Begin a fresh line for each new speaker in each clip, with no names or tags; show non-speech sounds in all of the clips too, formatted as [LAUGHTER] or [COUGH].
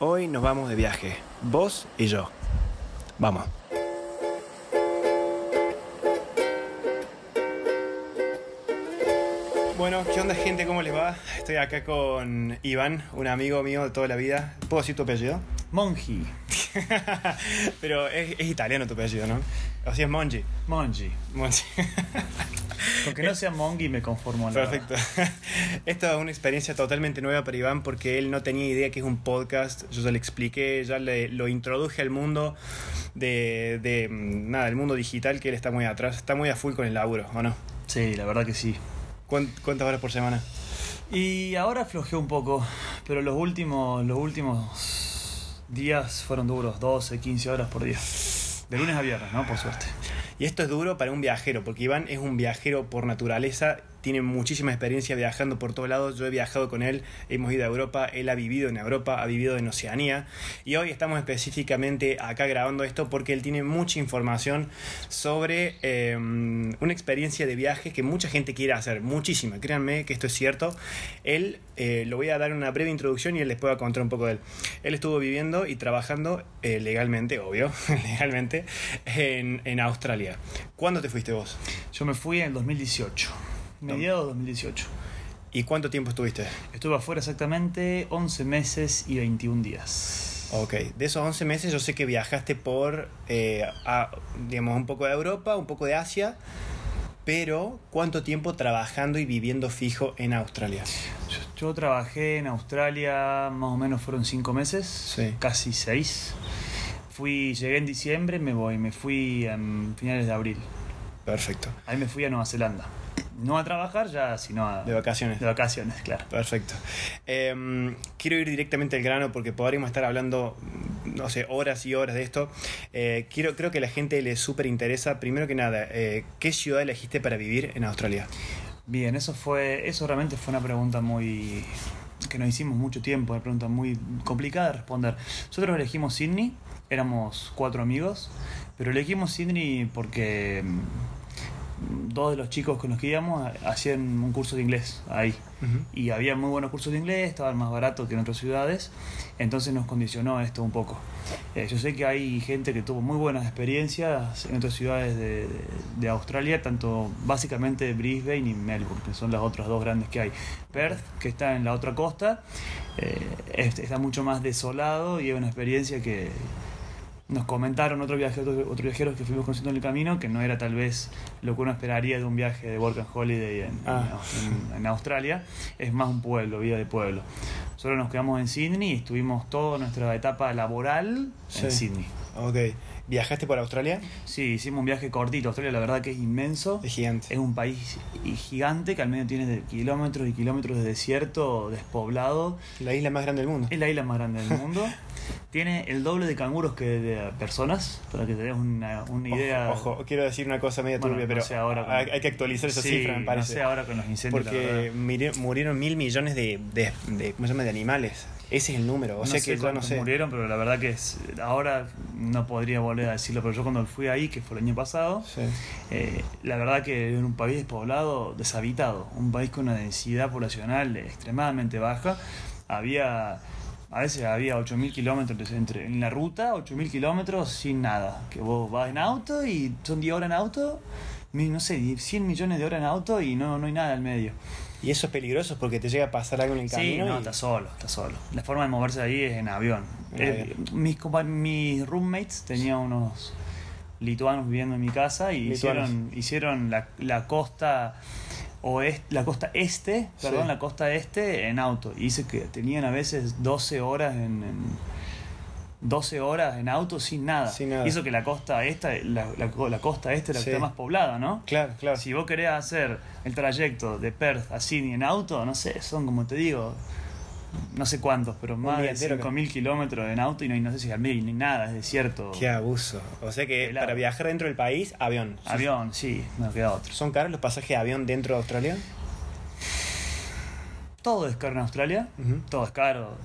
Hoy nos vamos de viaje, vos y yo. Vamos. Bueno, ¿qué onda gente? ¿Cómo les va? Estoy acá con Iván, un amigo mío de toda la vida. ¿Puedo decir tu apellido?
Monji. [LAUGHS]
Pero es, es italiano tu apellido, ¿no? O sea, es Monji.
Monji.
Monji. [LAUGHS]
Con que no sea Mongi me conformo.
Perfecto. [LAUGHS] Esto es una experiencia totalmente nueva para Iván porque él no tenía idea que es un podcast. Yo ya le expliqué, ya le, lo introduje al mundo de, de mm, nada, el mundo digital que él está muy atrás, está muy a full con el laburo, ¿o no?
Sí, la verdad que sí.
¿Cuán- ¿Cuántas horas por semana?
Y ahora aflojé un poco, pero los últimos, los últimos días fueron duros, 12, 15 horas por día. De lunes a viernes, ¿no? Por suerte.
Y esto es duro para un viajero, porque Iván es un viajero por naturaleza, tiene muchísima experiencia viajando por todos lados. Yo he viajado con él, hemos ido a Europa, él ha vivido en Europa, ha vivido en Oceanía. Y hoy estamos específicamente acá grabando esto porque él tiene mucha información sobre eh, una experiencia de viaje que mucha gente quiere hacer, muchísima. Créanme que esto es cierto. Él, eh, lo voy a dar una breve introducción y él les pueda contar un poco de él. Él estuvo viviendo y trabajando eh, legalmente, obvio, [LAUGHS] legalmente, en, en Australia. ¿Cuándo te fuiste vos?
Yo me fui en el 2018, mediados de 2018.
¿Y cuánto tiempo estuviste?
Estuve afuera exactamente 11 meses y 21 días.
Ok, de esos 11 meses yo sé que viajaste por, eh, a, digamos, un poco de Europa, un poco de Asia, pero ¿cuánto tiempo trabajando y viviendo fijo en Australia?
Yo, yo trabajé en Australia, más o menos fueron 5 meses,
Sí.
casi 6. Fui, llegué en diciembre, me voy, me fui a finales de abril.
Perfecto.
Ahí me fui a Nueva Zelanda. No a trabajar ya, sino a...
De vacaciones.
de vacaciones, claro.
Perfecto. Em, quiero ir directamente al grano porque podríamos estar hablando, no sé, horas y horas de esto. Eh, quiero, creo que a la gente le súper interesa, primero que nada, eh, ¿qué ciudad elegiste para vivir en Australia?
Bien, eso fue, eso realmente fue una pregunta muy que nos hicimos mucho tiempo, una pregunta muy complicada de responder. Nosotros elegimos Sydney, éramos cuatro amigos, pero elegimos Sydney porque dos de los chicos con los que íbamos hacían un curso de inglés ahí.
Ujú.
Y había muy buenos cursos de inglés, estaban más baratos que en otras ciudades, entonces nos condicionó esto un poco. Eh, yo sé que hay gente que tuvo muy buenas experiencias en otras ciudades de, de- de Australia, tanto básicamente Brisbane y Melbourne, que son las otras dos grandes que hay. Perth, que está en la otra costa, eh, es- está mucho más desolado y es una experiencia que nos comentaron otros viajeros, otros viajeros que fuimos conociendo en el camino que no era tal vez lo que uno esperaría de un viaje de Work and Holiday en,
Ah.
en- en Australia. Es más un pueblo, vida de pueblo. Solo nos quedamos en Sydney y estuvimos toda nuestra etapa laboral en. Sydney.
Ok. ¿Viajaste por Australia?
Sí, hicimos un viaje cortito. Australia la verdad que es inmenso.
Es gigante.
Es un país gigante que al medio tiene de kilómetros y kilómetros de desierto despoblado.
La isla más grande del mundo.
Es la isla más grande del mundo. [LAUGHS] Tiene el doble de canguros que de personas, para que te des una, una idea.
Ojo, ojo, quiero decir una cosa media
Bueno,
turbia,
no
pero
sé ahora con-
hay, que actualizar esa
Sí,
cifra, me
No sé ahora con los incendios.
porque murieron mil millones de, de, de- ¿cómo se llama? de animales. Ese es el número. O
no
sea
sé
que yo no sé.
murieron, pero la verdad que es, ahora no podría volver a decirlo. Pero yo cuando fui ahí, que fue el año pasado,
Sí.
eh, la verdad que era un país despoblado, deshabitado, un país con una densidad poblacional extremadamente baja. Había, a veces había 8.000 kilómetros entre, en la ruta, 8.000 kilómetros sin nada. Que vos vas en auto y son 10 horas en auto, no sé, 100 millones de horas en auto y no, no hay nada al medio.
Y eso es peligroso porque te llega a pasar algo en el
Sí,
camino.
no,
y-
está solo, está solo. La forma de moverse de ahí es en avión.
En
Eh,
avión.
mis, mis roommates tenían unos lituanos viviendo en mi casa y
Lituanos.
hicieron, hicieron la, la costa oeste, la costa este, perdón,
Sí.
la costa este en auto. Y dice que tenían a veces 12 horas en, en- 12 horas en auto sin nada.
Sin nada.
Hizo que la costa esta, la, la, la costa este la
Sí.
que está más poblada, ¿no?
Claro, claro.
Si vos querés hacer el trayecto de Perth a Sydney en auto, no sé, son como te digo, no sé cuántos, pero más de
entero,
5.000 kilómetros en auto y no, hay- no sé si al medio ni nada, es desierto.
Qué abuso. O sea que para viajar dentro del país, avión.
Avión, sí, no queda otro.
¿Son caros los pasajes de avión dentro de Australia?
Todo es caro en Australia, todo es caro.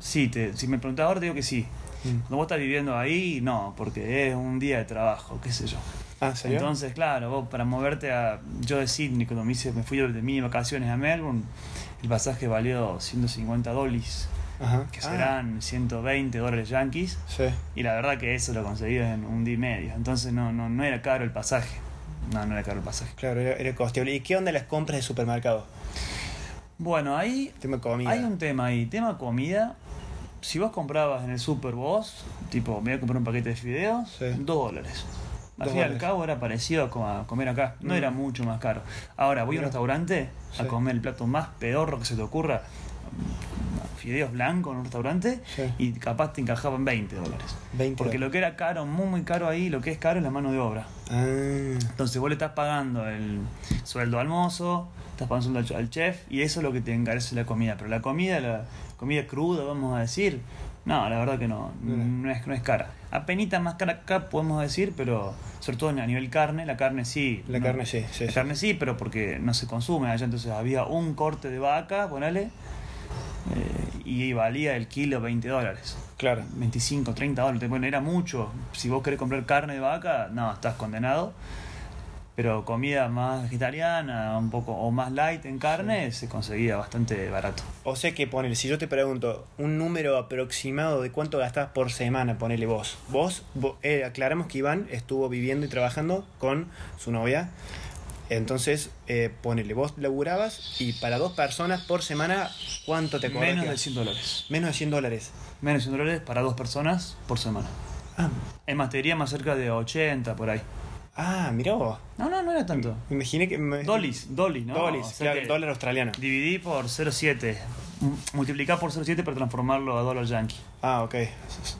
Sí, te, si me preguntás ahora te digo que sí.
Mm.
Cuando vos estás viviendo ahí, no, porque es un día de trabajo, qué sé yo.
Ah, ¿serio?
Entonces, claro, vos para moverte a. Yo de Sydney, cuando me, hice, me fui de mini vacaciones a Melbourne, el pasaje valió 150 dólares
Ajá.
que
Ah,
serán 120 dólares yankees.
sí.
Y la verdad que eso lo conseguí en un día y medio. Entonces no, no, no era caro el pasaje. No, no era caro el pasaje.
Claro, era, era costeable. ¿Y qué onda las compras de supermercado?
Bueno, ahí
Tema comida.
hay un tema ahí. Tema comida. Si vos comprabas en el Super vos, tipo, me voy a comprar un paquete de fideos,
Sí.
dos dólares. Al fin y al cabo era parecido a, co- a comer acá. No
Mm.
era mucho más caro. Ahora, voy a un restaurante a comer el plato más pedorro que se te ocurra. Fideos blancos en un restaurante
Sí.
y capaz te encajaban 20 dólares.
20
Porque lo que era caro, muy muy caro ahí, lo que es caro es la mano de obra.
Ah,
Entonces vos le estás pagando el sueldo al mozo, estás pagando sueldo al chef y eso es lo que te encarece la comida. Pero la comida, la comida cruda, vamos a decir, no, la verdad que no, no es, no es cara. Apenita más cara acá podemos decir, pero sobre todo a nivel carne, la carne sí.
la
no-
carne sí, sí.
La
sí.
carne sí, pero porque no se consume allá, entonces había un corte de vaca, ponele, eh, y valía el kilo 20 dólares.
Claro.
25, 30 dólares. Bueno, era mucho. Si vos querés comprar carne de vaca, no, estás condenado. Pero comida más vegetariana, un poco o más light en carne, se conseguía bastante barato.
O sea que ponele, si yo te pregunto un número aproximado de cuánto gastás por semana, ponele vos. Vos, vo- eh, aclaramos que Iván estuvo viviendo y trabajando con su novia. Entonces, eh, ponele, vos laburabas y para dos personas por semana, ¿cuánto te cobras?
Menos de 100 dólares.
Menos de 100 dólares.
Menos de 100 dólares para dos personas por semana.
Ah,
Es más, te diría más cerca de 80 por ahí.
Ah mirá vos.
No, no, no era tanto.
Me imaginé que... me-
Dolis, dolis, ¿no?
Dolis,
O sea
claro, dólar australiano.
Dividí por 0,7. M- Multiplicar por 0,7 para transformarlo a dólar yankee.
Ah, ok.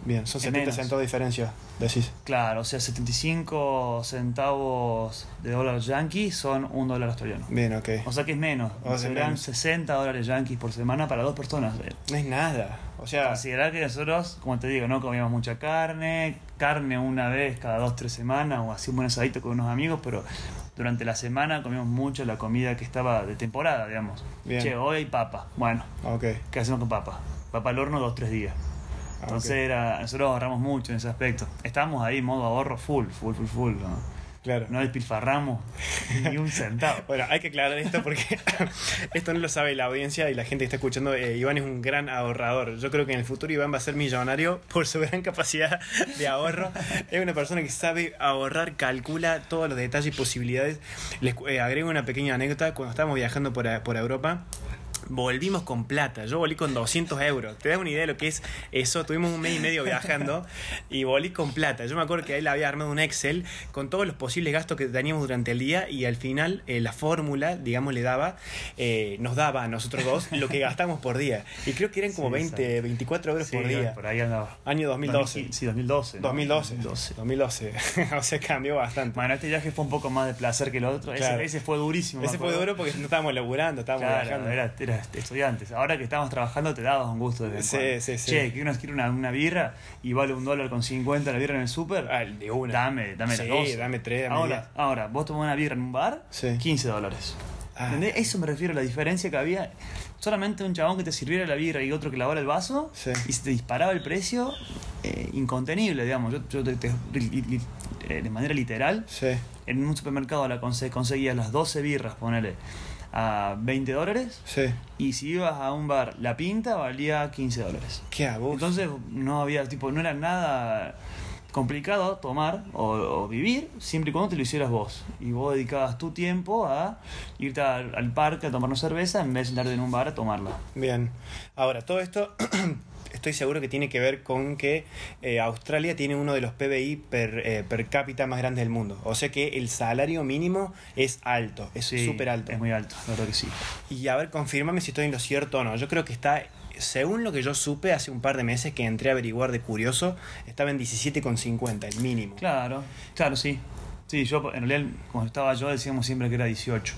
Bien, son
Es
70
menos.
centavos de diferencia, decís.
Claro, o sea, 75 centavos de dólar yankee son un dólar australiano.
Bien, ok.
O sea que es menos.
O sea,
Serán
menos.
60 dólares yankees por semana para dos personas.
No es nada. O sea,
Considerar que nosotros, como te digo, no comíamos mucha carne, carne una vez cada dos, tres semanas, o así un buen asadito con unos amigos, pero durante la semana comíamos mucho la comida que estaba de temporada, digamos.
Bien.
Che, hoy hay papa. Bueno,
ok.
¿qué hacemos con papa? Papa al horno dos, tres días.
Ah,
Entonces era, nosotros ahorramos mucho en ese aspecto. Estábamos ahí modo ahorro full, full, full, full. ¿no?
Claro.
No despilfarramos ni un centavo. [LAUGHS]
Bueno, hay que aclarar esto porque [LAUGHS] esto no lo sabe la audiencia y la gente que está escuchando. eh, Iván es un gran ahorrador. Yo creo que en el futuro Iván va a ser millonario [LAUGHS] por su gran capacidad de ahorro. Es una persona que sabe ahorrar, calcula todos los detalles y posibilidades. Les eh, agrego una pequeña anécdota. Cuando estábamos viajando por, por Europa, volvimos con plata. Yo volví con 200 euros. ¿Te das una idea de lo que es eso? Tuvimos un mes y medio viajando y volví con plata. Yo me acuerdo que él había armado un Excel con todos los posibles gastos que teníamos durante el día y al final eh, la fórmula, digamos, le daba, eh, nos daba a nosotros dos lo que gastamos por día. Y creo que eran como
Sí,
20,
exacto.
24 euros
Sí,
por día.
Por ahí andaba.
Año 2012.
2015, Sí, 2012. ¿no?
2012.
2012.
2012. o sea, cambió bastante.
Bueno, este viaje fue un poco más de placer que el otro. Ese-
Claro.
Ese, fue durísimo.
Ese fue duro porque no estábamos laburando, estábamos
Claro,
viajando.
era, era estudiantes. Ahora que estábamos trabajando te dabas un gusto de
Sí,
cuando.
sí, sí.
Che, quiero, quiero una, una birra y vale un dólar con 50 la birra en el súper.
Ah, de una.
Dame, dame
Sí,
las dos.
dame tres, dame
ahora,
diez.
ahora, vos tomás una birra en un bar,
Sí.
15 dólares.
Ah.
¿Entendés? Eso me refiero a la diferencia que había. Solamente un chabón que te sirviera la birra y otro que lavara el vaso
Sí.
y se te disparaba el precio eh, incontenible, digamos. Yo, yo te- eh, de manera literal,
Sí.
en un supermercado la conse- conseguías las 12 birras, ponele, a 20 dólares.
Sí.
Y si ibas a un bar, la pinta valía 15 dólares.
Qué abuso.
Entonces no había, tipo, no era nada complicado tomar o, o vivir siempre y cuando te lo hicieras vos. Y vos dedicabas tu tiempo a irte al, al parque a tomar una cerveza en vez de sentarte en un bar a tomarla.
Bien. Ahora, todo esto [CLEARS THROAT] estoy seguro que tiene que ver con que eh, Australia tiene uno de los PBI per, eh, per cápita más grandes del mundo. O sea que el salario mínimo es alto, es
Sí,
súper alto.
Es muy alto, la verdad que sí.
Y a ver, confírmame si estoy en lo cierto o no. Yo creo que está, según lo que yo supe hace un par de meses que entré a averiguar de curioso, estaba en 17,50, el mínimo.
Claro, claro, sí. Sí, yo en realidad, como estaba yo, decíamos siempre que era 18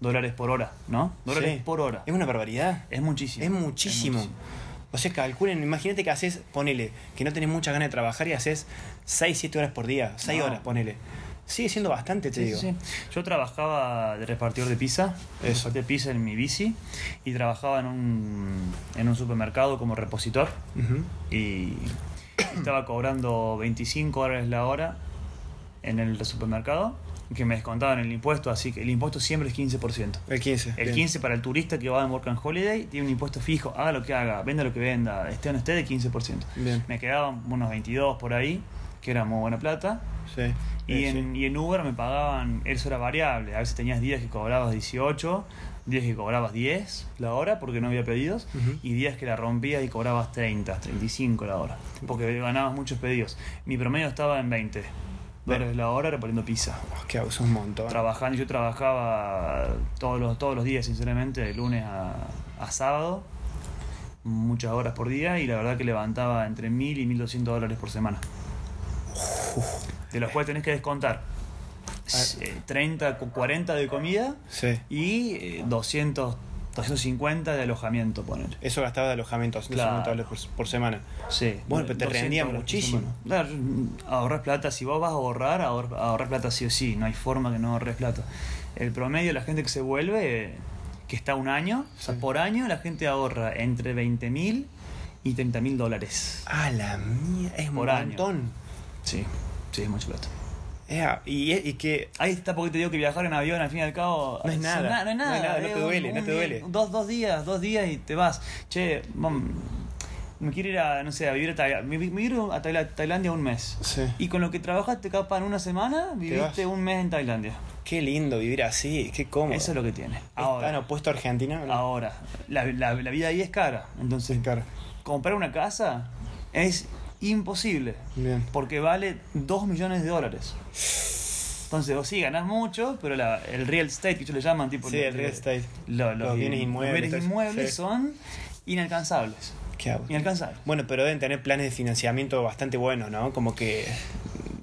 dólares por hora, ¿no? Dólares
Sí.
por hora.
Es una barbaridad.
Es muchísimo.
Es muchísimo. O sea, calculen, imagínate que haces, ponele, que no tenés muchas ganas de trabajar y haces 6, 7 horas por día, 6
No.
horas, ponele. Sigue siendo bastante, te
Sí,
digo.
sí. Yo trabajaba de repartidor de pizza,
Eso.
repartía pizza en mi bici y trabajaba en un, en un supermercado como repositor y estaba cobrando 25 dólares la hora en el supermercado que me descontaban el impuesto, así que el impuesto siempre es 15%.
El 15.
El
bien.
15 para el turista que va en Work and Holiday tiene un impuesto fijo, haga lo que haga, venda lo que venda, esté o no esté de 15%.
Bien.
Me quedaban unos 22 por ahí, que era muy buena plata.
Sí.
Y,
Sí,
en, y en Uber me pagaban, eso era variable, a veces tenías días que cobrabas 18, días que cobrabas 10 la hora porque no había pedidos, y días que la rompías y cobrabas 30, 35 la hora, porque ganabas muchos pedidos. Mi promedio estaba en 20 dólares la hora repartiendo pizza.
Oh, que es un montón.
Trabajando, yo trabajaba todos los, todos los días, sinceramente, de lunes a, a sábado, muchas horas por día, y la verdad que levantaba entre 1000 y 1200 dólares por semana. De los cuales tenés que descontar eh, 30, cu- 40 de comida
Sí.
y eh, 200, 250 de alojamiento, poner.
Eso gastaba de alojamiento, 250
Claro.
dólares por, por semana.
Sí.
Bueno, pero te
200
rendía muchísimo.
Claro, ahorrar plata, si vos vas a ahorrar, ahor- ahorrar plata sí o sí, no hay forma que no ahorres plata. El promedio de la gente que se vuelve, que está un año, o sea, por año la gente ahorra entre 20 mil y 30 mil dólares.
Ah, la mía, es un
año.
montón.
Sí, sí, es mucha plata.
Y, y que
Ahí está porque te digo que viajar en avión al fin y al cabo
No es nada,
na- no es
no
nada,
es nada, no te
un-
duele, no te duele.
Dos, dos días, dos días y te vas. Che, mam, me quiero ir a, no sé, a vivir a, Tailandia, me, me quiero a Taila- Tailandia un mes.
Sí.
Y con lo que trabajaste capaz en una semana, viviste un mes en Tailandia.
qué lindo vivir así, qué cómodo.
Eso es lo que tiene.
¿Es tan
Ahora,
opuesto a Argentina? ¿no?
ahora la, la- la vida ahí es cara. Entonces,
Es caro.
comprar una casa es imposible.
Bien.
Porque vale 2 millones de dólares. Entonces, vos sí ganás mucho, pero la- el real estate, que ellos le llaman, tipo.
Sí, el real estate.
lo-
Los bienes inmuebles,
Los bienes inmuebles
sí.
son inalcanzables.
¿Qué hago?
Inalcanzables.
Bueno, pero deben tener planes de financiamiento bastante buenos, ¿no? Como que.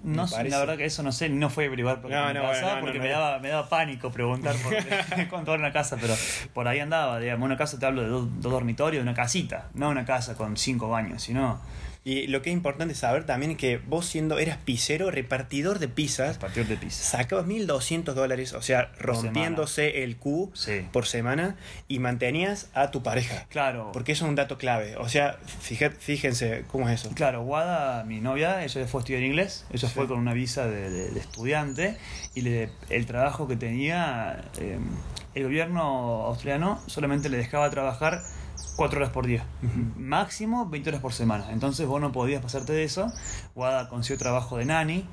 No, sé, la verdad que eso no sé, no fue averiguar por
No,
mi
no,
casa,
bueno, no,
porque me, daba, me daba pánico preguntar por [LAUGHS] [LAUGHS] cuánto era una casa, pero por ahí andaba, digamos, una casa te hablo de dos, dos dormitorios, una casita, no una casa con cinco baños, sino
Y lo que es importante saber también es que vos siendo, eras pizzero, repartidor de pizzas,
partir de piso.
sacabas 1.200 dólares, o sea, rompiéndose el Q
Sí.
por semana y mantenías a tu pareja.
Claro,
Porque eso es un dato clave. O sea, fíjate- fíjense cómo es eso.
Claro, Wada, mi novia, ella fue a estudiar inglés, ella
Sí.
fue con una visa de, de- de estudiante y le- el trabajo que tenía, eh, el gobierno australiano solamente le dejaba trabajar cuatro horas por día, máximo 20 horas por semana. Entonces vos no podías pasarte de eso. Wada consiguió trabajo de nani,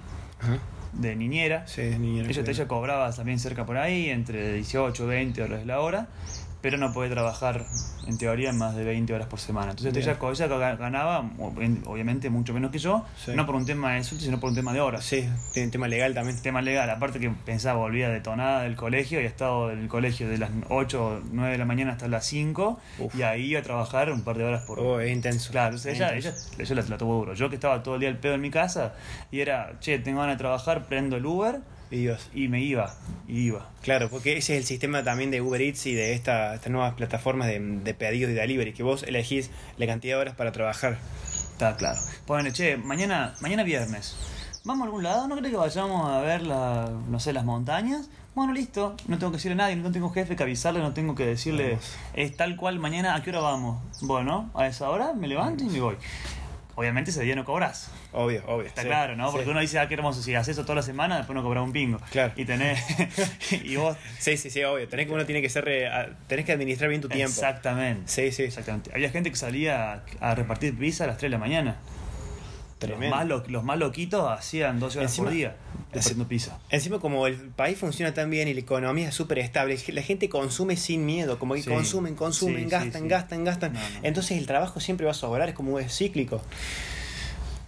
de niñera.
Sí, niñera,
Ella, ella cobraba también cerca por ahí, entre 18 20 dólares la hora, pero no puede trabajar en teoría más de 20 horas por semana. Entonces ella, ella ga- ganaba, ob- obviamente, mucho menos que yo,
Sí.
no por un tema de sueldo, sino por un tema de horas.
Sí, tema legal también.
Tema legal, aparte que pensaba, volvía detonada del colegio y ha estado en el colegio de las 8 9 de la mañana hasta las 5
Uf.
y ahí iba a trabajar un par de horas por
Oh, es intenso.
Claro, entonces
Es
ella, ella, ella la, la tuvo duro. Yo que estaba todo el día al pedo en mi casa y era, che, tengo ganas de trabajar, prendo el Uber
Y Dios.
y me iba, y iba.
Claro, porque ese es el sistema también de Uber Eats y de esta, estas nuevas plataformas de, de pedidos y delivery, que vos elegís la cantidad de horas para trabajar.
Está claro. Ponele, che, mañana, mañana viernes. ¿Vamos a algún lado? ¿No crees que vayamos a ver la, no sé, las montañas? Bueno, listo. No tengo que decirle a nadie, no tengo jefe que avisarle, no tengo que decirle,
Vamos.
es tal cual mañana, ¿a qué hora vamos? Bueno, a esa hora me levanto y me voy. Obviamente ese día no cobras.
Obvio, obvio.
Está
sí,
claro, ¿no?
sí.
Porque uno dice, ah, qué hermoso, si haces eso toda la semana, después no cobras un pingo.
Claro.
Y tenés. [LAUGHS] [LAUGHS] y vos.
Sí, sí, sí, obvio. Tenés que uno tiene que ser, eh, tenés que administrar bien tu tiempo.
Exactamente.
Sí, sí.
Exactamente. Había gente que salía a, a repartir pizza a las 3 de la mañana. Los
Tremendo.
más, lo- los más loquitos hacían 12 horas por día repartiendo pizza.
Encima, como el país funciona tan bien y la economía es súper estable, la gente consume sin miedo, como que
Sí.
consumen, consumen,
Sí,
gastan,
sí.
gastan, gastan.
No, no.
Entonces el trabajo siempre va a sobrar, es como es cíclico.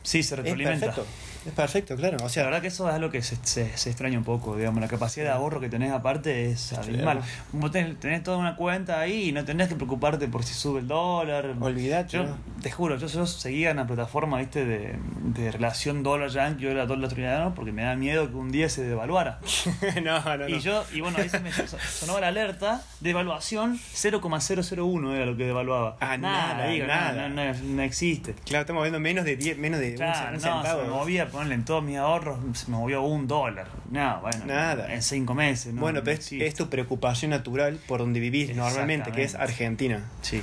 Sí, se
Es
retroalimenta.
perfecto. Es perfecto, claro. O
O sea, la verdad que eso es algo que se, se, se extraña un poco, digamos, la capacidad de ahorro que tenés aparte es abismal. Vos tenés, tenés toda una cuenta ahí y no tenés que preocuparte por si sube el dólar.
Olvidate,
Yo,
¿no?
te juro, yo, yo seguía en la plataforma, viste, de, de relación dólar-yankee, yo era dólar australiano porque me da miedo que un día se devaluara. [LAUGHS]
no, no, no.
Y yo, y bueno, ahí se me so- sonaba la alerta, devaluación 0,001 era lo que devaluaba.
Ah, nada,
digo,
nada.
No, no- no existe.
Claro, estamos viendo menos de 10, menos de
Claro,
un,
no,
centavo.
se movía, en todos mis ahorros, se me movió un dólar. No, bueno,
Nada.
en cinco meses. No,
bueno,
no
pero es, tu preocupación natural por donde vivís normalmente, que es. Argentina.
Sí.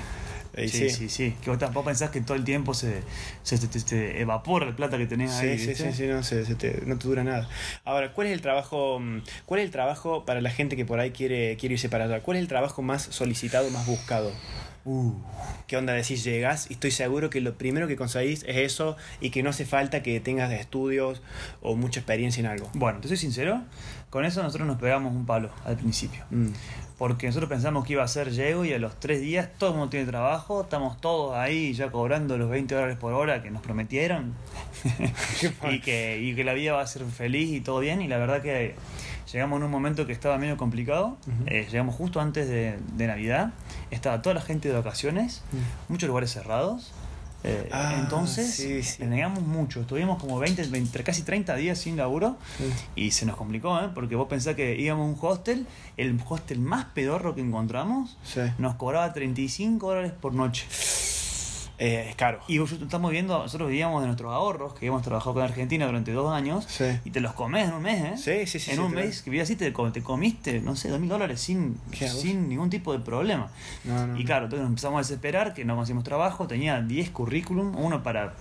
Y
sí,
sí.
sí, sí. Que vos tampoco pensás que todo el tiempo se, se, te evapora el plata que tenés ahí.
Sí, sí,
¿viste?
sí, sí, no, se, se te, no te dura nada. Ahora, ¿cuál es el trabajo, mm, cuál es el trabajo para la gente que por ahí quiere, quiere irse para allá? ¿Cuál es el trabajo más solicitado, más buscado?
Uh,
¿Qué onda decís? Llegas y estoy seguro que lo primero que conseguís es eso y que no hace falta que tengas estudios o mucha experiencia en algo.
Bueno, te soy sincero, con eso nosotros nos pegamos un palo al principio.
Mm.
Porque nosotros pensamos que iba a ser llego y a los tres días todo el mundo tiene trabajo, estamos todos ahí ya cobrando los 20 dólares por hora que nos prometieron [LAUGHS] [LAUGHS] y, que, y que la vida va a ser feliz y todo bien y la verdad que llegamos en un momento que estaba medio complicado. Eh, llegamos justo antes de, de Navidad, estaba toda la gente de vacaciones, muchos lugares cerrados. eh,
Ah,
entonces,
sí,
negamos mucho. Estuvimos como 20, 20, casi 30 días sin laburo. Y se nos complicó, ¿eh? Porque vos pensás que íbamos a un hostel, el hostel más pedorro que encontramos, nos cobraba 35 dólares por noche.
Eh, es caro.
Y vos estamos viendo, nosotros vivíamos de nuestros ahorros, que hemos trabajado con Argentina durante dos años,
Sí.
y te los comés en un mes, ¿eh?
Sí, sí, sí,
En
sí,
un
claro.
mes que vivías así, te, te comiste, no sé, dos mil dólares sin, sin ningún tipo de problema.
No, no,
y claro, entonces nos empezamos a desesperar, que no conseguimos trabajo, tenía 10 currículum, uno para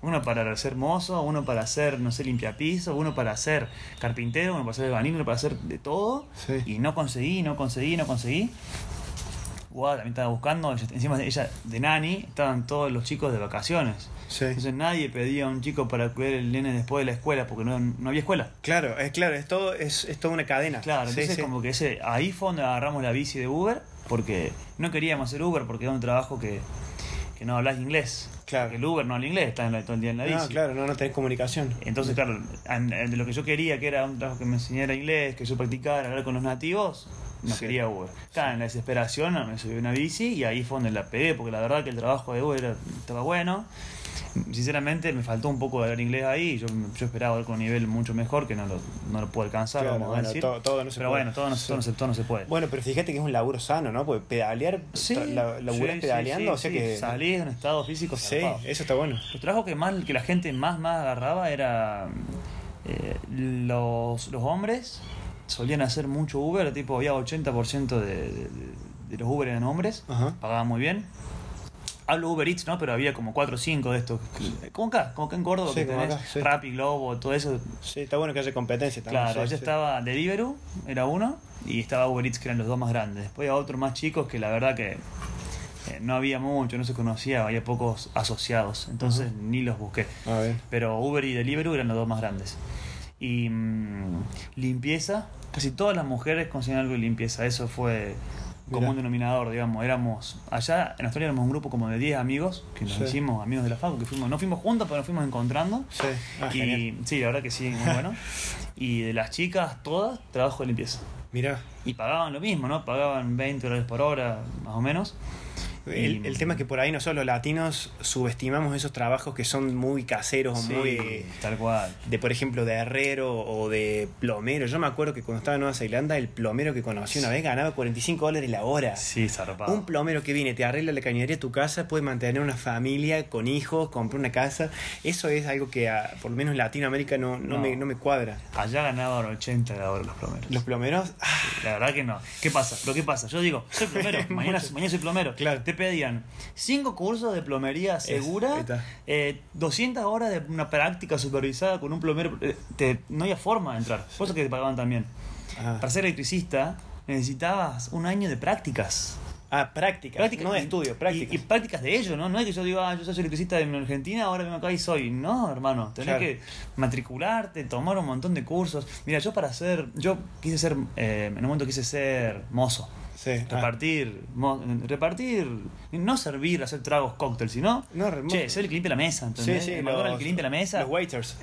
uno para ser mozo, uno para ser, no sé, limpiapiso, uno para ser carpintero, uno para ser albañil, uno para hacer de todo.
Sí.
Y no conseguí, no conseguí, no conseguí. También estaba buscando, ella- encima de ella, de Nani, estaban todos los chicos de vacaciones.
Sí.
Entonces nadie pedía a un chico para cuidar el nene después de la escuela, porque no, no había escuela.
Claro, es claro, es todo, es, es toda una cadena.
Claro, entonces
sí.
como que ese, ahí fue donde agarramos la bici de Uber, porque no queríamos hacer Uber, porque era un trabajo que, que no hablas inglés.
Claro.
Porque el Uber no habla inglés, está en la- todo el día en la bici.
No, claro, no, no tenés comunicación.
Entonces, claro, de lo que yo quería, que era un trabajo que me enseñara inglés, que yo practicara, hablar con los nativos, no
Sí.
quería Uber. Claro, en la desesperación me subí una bici y ahí fue donde la pegué, porque la verdad que el trabajo de Uber era- estaba bueno. Sinceramente me faltó un poco de hablar inglés ahí, yo, yo esperaba algo con un nivel mucho mejor que no lo, no lo puedo alcanzar,
Claro,
vamos a decir.
todo- todo no se
Pero
puede.
bueno, todo no,
Sí.
todo no se, todo no se puede.
Bueno, pero fíjate que es un laburo sano, ¿no? Porque pedalear,
Sí,
la, laburás
sí,
pedaleando, o sea
sí,
que.
salís de un estado físico
Sí,
zarpado.
eso está bueno.
El trabajo que más que la gente más más agarraba era eh, los, los hombres solían hacer mucho Uber, tipo había 80% de, de, los Uber eran hombres,
Ajá.
pagaban muy bien. Hablo Uber Eats, ¿no? Pero había como 4 o 5 de estos. Como acá, como acá en Córdoba,
Sí,
que tenés
acá, sí.
Rappi, Globo, todo eso.
Sí, está bueno que haya competencia también.
Claro,
sí,
allá
sí.
estaba Deliveroo, era uno, y estaba Uber Eats, que eran los dos más grandes. Después había otros más chicos que la verdad que eh, no había mucho, no se conocía, había pocos asociados, entonces ni los busqué.
A ver.
Pero Uber y Deliveroo eran los dos más grandes. Y mm, limpieza, casi todas las mujeres consiguen algo de limpieza, eso fue como un denominador, digamos. Éramos, allá en Australia éramos un grupo como de 10 amigos, que nos
Sí.
hicimos amigos de la facu, que fuimos, no fuimos juntos, pero nos fuimos encontrando.
Sí. Ah,
y
genial.
sí, la verdad que sí, muy bueno. y de las chicas, todas, trabajo de limpieza.
Mirá.
Y pagaban lo mismo, ¿no? Pagaban 20 dólares por hora, más o menos.
El, el tema es que por ahí nosotros los latinos subestimamos esos trabajos que son muy caseros o
Sí,
muy
tal cual.
de por ejemplo de herrero o de plomero. Yo me acuerdo que cuando estaba en Nueva Zelanda el plomero que conocí una vez ganaba 45 dólares la hora.
Sí, zarpado.
Un plomero que viene, te arregla la cañería de tu casa, puede mantener una familia con hijos, comprar una casa. Eso es algo que a- por lo menos en Latinoamérica no, no,
No.
Me, no me cuadra.
Allá ganaban 80 la hora los plomeros.
Los plomeros,
La verdad que no. ¿Qué pasa? ¿Pero qué pasa? Yo digo, soy plomero, [LAUGHS] mañana, mañana soy plomero.
Claro.
Te pedían 5 cursos de plomería segura, eh, 200 horas de una práctica supervisada con un plomero. eh, te- no había forma de entrar. Por eso que te pagaban también.
ah,
Para ser electricista necesitabas un año de prácticas.
ah, práctica,
Prácticas
no de estudio, práctica.
Y, y prácticas de ello, ¿no? No es que yo diga, ah, yo soy electricista en Argentina, ahora vengo acá y soy. No, hermano, tenés
Claro.
que matricularte, tomar un montón de cursos. Mira, yo para ser, yo quise ser, eh, en un momento quise ser mozo.
Sí, ah,
Repartir, repartir, no servir, hacer tragos, cócteles, sino,
No,
che, ser el que limpia la mesa, ¿entendés?
sí,
el el que limpia la mesa,
Los waiters.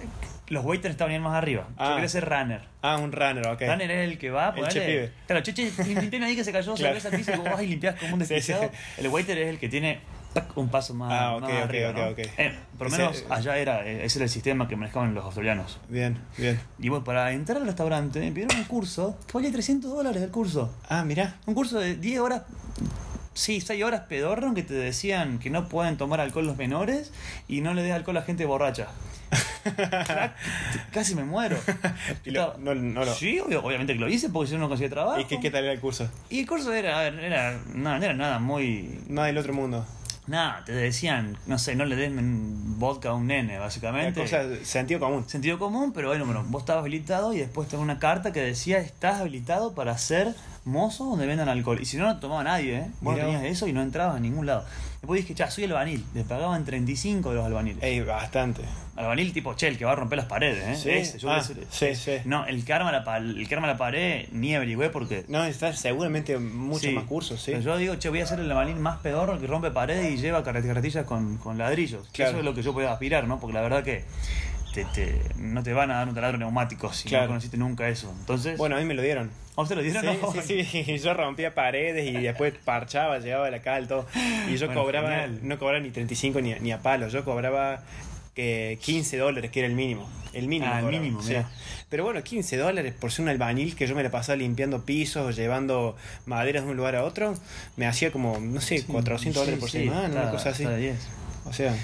los waiters estaban bien más arriba. Yo
Ah.
quería ser runner.
Ah, un runner, ok.
Runner es el que va,
El
ponele-
che pibe.
Claro, che, che, limpiame ahí que se cayó [LAUGHS]
Claro.
cerveza piso vos vas y limpias como un [LAUGHS] desgraciado. El waiter es el que tiene tac, un paso más,
Ah, ok,
más
ok,
arriba. Eh, por lo menos allá era, eh, ese era el sistema que manejaban los australianos.
Bien, bien.
Y bueno, para entrar al restaurante me pidieron un curso que valía 300 dólares el curso.
Ah, mirá.
Un curso de 10 horas, sí, 6 horas pedorro que te decían que no pueden tomar alcohol los menores y no le des alcohol a gente borracha. [LAUGHS] casi me muero.
Y lo-
Estaba-
no- no lo-
Sí, obviamente que lo hice porque si no no conseguía trabajo.
¿Y qué, qué tal era el curso?
Y el curso era, era, no, no era nada muy...
No del otro mundo.
Nada, te decían, no sé, no le den vodka a un nene, básicamente.
O sea, sentido común.
Sentido común, pero bueno, bueno, vos estabas habilitado y después tenía una carta que decía estás habilitado para ser mozo donde vendan alcohol. Y si no, no tomaba nadie, ¿eh? Vos no tenías eso y no entrabas a ningún lado. Después dije, ya, soy albanil. Le pagaban 35 de los albaniles.
Ey, bastante.
Albanil tipo, che, el que va a romper las paredes, ¿eh?
Sí.
Ese, yo
Ah, sí.
No, el que arma la, el que arma la pared ni averigüé porque...
No, está seguramente muchos
Sí.
más cursos, sí.
Pero yo digo, che, voy a ser el albanil más pedorro que rompe paredes y lleva carret- carretillas con, con ladrillos.
Claro.
Eso es lo que yo podía aspirar, ¿no? Porque la verdad que te, te- no te van a dar un taladro neumático si
Claro.
no conociste nunca eso. Entonces,
Bueno, a mí me lo dieron.
¿a usted lo dieron? No. [LAUGHS]
Sí, sí, sí. Yo rompía paredes y después parchaba, llegaba a la cal, todo. Y yo
Bueno,
cobraba,
genial.
no cobraba ni 35 ni, ni a palos, yo cobraba que 15 dólares, que era el mínimo. El mínimo.
Ah, el mínimo,
sí. Pero bueno, 15 dólares por ser un albanil que yo me la pasaba limpiando pisos llevando maderas de un lugar a otro, me hacía como, no sé, 400 dólares por
Sí,
semana,
está-
una cosa así.
está de 10.
O sea,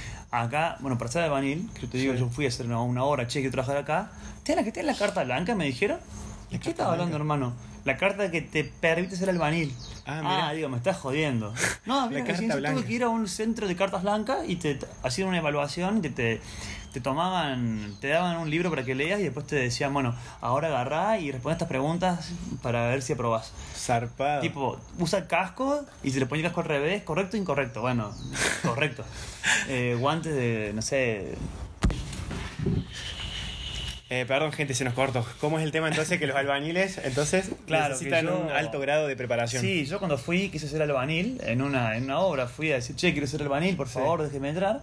Acá, bueno, para ser albanil, que yo te digo,
Sí.
yo fui a hacer una, una hora, che, quiero trabajar acá. ¿Tienes la, que tienes la carta blanca? Me dijeron. ¿De qué estás hablando,
blanca.
hermano? La carta que te permite ser albanil.
Ah,
Ah,
mirá.
digo, me estás jodiendo. [LAUGHS] No,
La
mira,
carta
yo tuve
blanca.
que ir a un centro de cartas blancas y te, te hacían una evaluación y te, te, te tomaban, te daban un libro para que leas y después te decían, bueno, ahora agarrá y responde estas preguntas para ver si aprobás.
zarpado.
Tipo, usa el casco y se le pone el casco al revés, correcto o incorrecto. Bueno, [LAUGHS] correcto. Eh, guantes de, no sé.
Eh, perdón, gente, se nos cortó. ¿Cómo es el tema entonces que los albaniles entonces [LAUGHS]
Claro,
necesitan
yo-
un alto grado de preparación?
Sí, yo cuando fui quise ser albanil en una, en una obra, fui a decir, che, quiero ser albanil, por
Sí.
favor, déjeme entrar.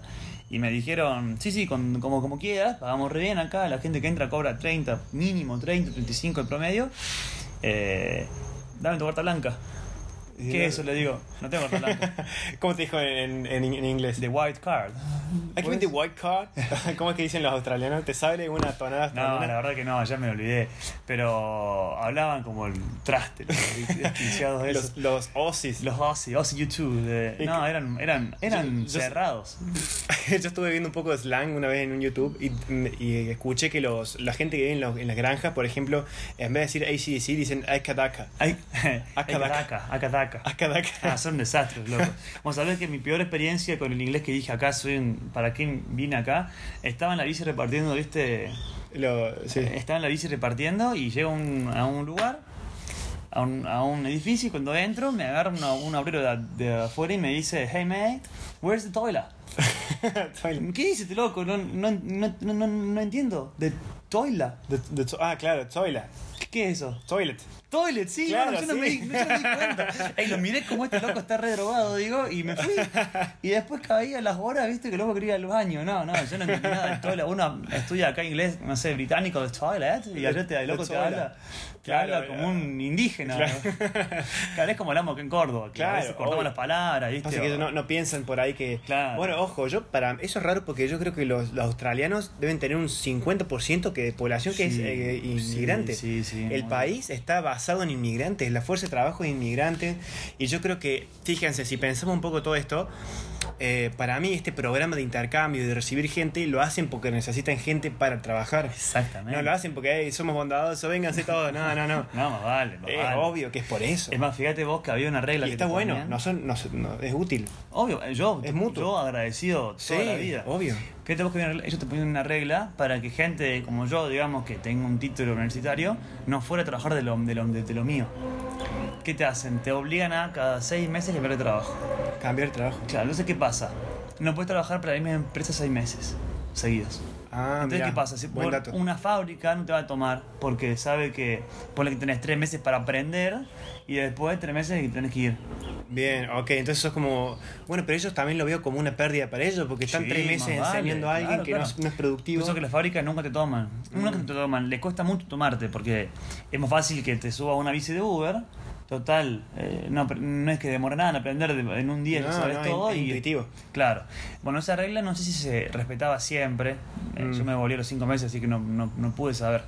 Y me dijeron, sí, sí, con- como, como quieras, pagamos re bien acá, la gente que entra cobra 30, mínimo 30, 35 en promedio. Eh, dame tu carta blanca. ¿Qué es eso? Le digo, no tengo blanca. [LAUGHS]
¿Cómo te dijo en, en, en inglés?
The white card.
Aquí viene white card. [LAUGHS] ¿Cómo es que dicen los australianos? ¿Te sale una tonada
No, la verdad que no, ya me olvidé. Pero hablaban como el traste, los [LAUGHS]
los, los Aussies.
Los Aussie, Aussie YouTube. de- no, eran, eran, eran
Yo- yo-
cerrados.
Yo estuve viendo un poco de slang una vez en un YouTube y, y escuché que los, la gente que vive en, los- en las granjas, por ejemplo, en vez de decir ACDC, dicen Akadaka.
Ay,
Acadaca.
Acadaca, Acadaca.
Akadaka.
Ah, son desastres, loco. Vamos a ver que mi peor experiencia con el inglés que dije acá, soy un, ¿para qué vine acá? Estaba en la bici repartiendo, ¿viste?
Lo, sí.
Estaba en la bici repartiendo y llego a un, a un lugar, a un, a un edificio y cuando entro me agarra una- un obrero de, de afuera y me dice, hey mate, where's the toilet? [LAUGHS] ¿Qué dice este loco? No, no, no, no, entiendo. ¿De toilet?
The- the to- ah, claro, toilet.
¿Qué, es eso?
Toilet.
Toilet, sí,
Claro,
bueno, yo no, me, yo no me di cuenta. [LAUGHS] Ey, lo miré como este loco está re drogado, digo, y me fui. Y después caía a las horas, viste, que el loco quería ir al baño. No, no, yo no entendí nada del toilet. Uno estudia acá inglés, no sé, británico, de toilet, y allá te, el loco te habla, te
Claro,
habla como
claro.
un indígena.
Claro.
Cada vez como hablamos que en Córdoba, que a
Claro,
veces cortamos
obvio.
las palabras, viste.
Pasa que no, no piensan por ahí que.
Claro.
Bueno, ojo, yo para eso es raro porque yo creo que los, los australianos deben tener un 50% que de población que es eh, inmigrante.
sí, sí, sí,
El país está basado en inmigrantes, la fuerza de trabajo es inmigrante. Y yo creo que, fíjense, si pensamos un poco todo esto, eh, para mí este programa de intercambio y de recibir gente lo hacen porque necesitan gente para trabajar.
Exactamente.
No lo hacen porque "Ey, somos bondadosos, vénganse todos. No, no, no. [LAUGHS]
No, más vale, más
Es
vale.
obvio que es por eso.
Es más, fíjate vos que había una regla
Y
que
está
te
bueno, no son, no es útil.
Obvio, eh, yo,
Es mutuo.
yo agradecido toda la vida.
obvio.
Fíjate vos que había una regla- ellos te ponían una regla para que gente como yo, digamos, que tenga un título universitario, no fuera a trabajar de lo, de lo, de lo mío. ¿Qué te hacen? Te obligan a cada seis meses cambiar de trabajo.
Cambiar el trabajo.
Claro, entonces ¿qué pasa? No puedes trabajar para la misma empresa seis meses seguidos.
Ah,
Entonces,
mirá,
¿qué pasa? Si por una fábrica no te va a tomar porque sabe que ponle que tenés tres meses para aprender y después tres meses que tenés que ir.
Bien, ok, entonces eso es como. Bueno, pero ellos también lo veo como una pérdida para ellos porque están
Sí,
tres meses
vale,
enseñando a alguien
claro,
que no es- no, es productivo.
Por eso que las fábricas nunca te toman. Nunca
Mm.
te toman. Le cuesta mucho tomarte porque es más fácil que te suba una bici de Uber. Total, eh, no, no es que demore nada en aprender de- en un día, ya
No,
sabes
no,
todo.
es
y,
intuitivo.
Claro. Bueno, esa regla no sé si se respetaba siempre. Eh,
Mm.
Yo me volví a los cinco meses, así que no, no, no pude saber.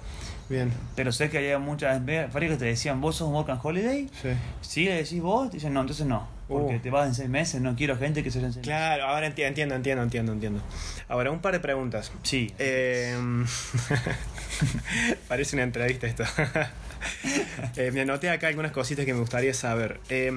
Bien,
Pero sé que había muchas fábricas que te decían, vos sos un work and holiday.
sí.
Si le decís vos, te dicen no, entonces no. Porque
Uh.
te vas en seis meses, no quiero gente que se vaya en seis
Claro, ahora enti- entiendo, entiendo, entiendo, entiendo. Ahora, un par de preguntas.
Sí.
Eh, [LAUGHS] parece una entrevista esto. [LAUGHS] Eh, me anoté acá algunas cositas que me gustaría saber. Eh,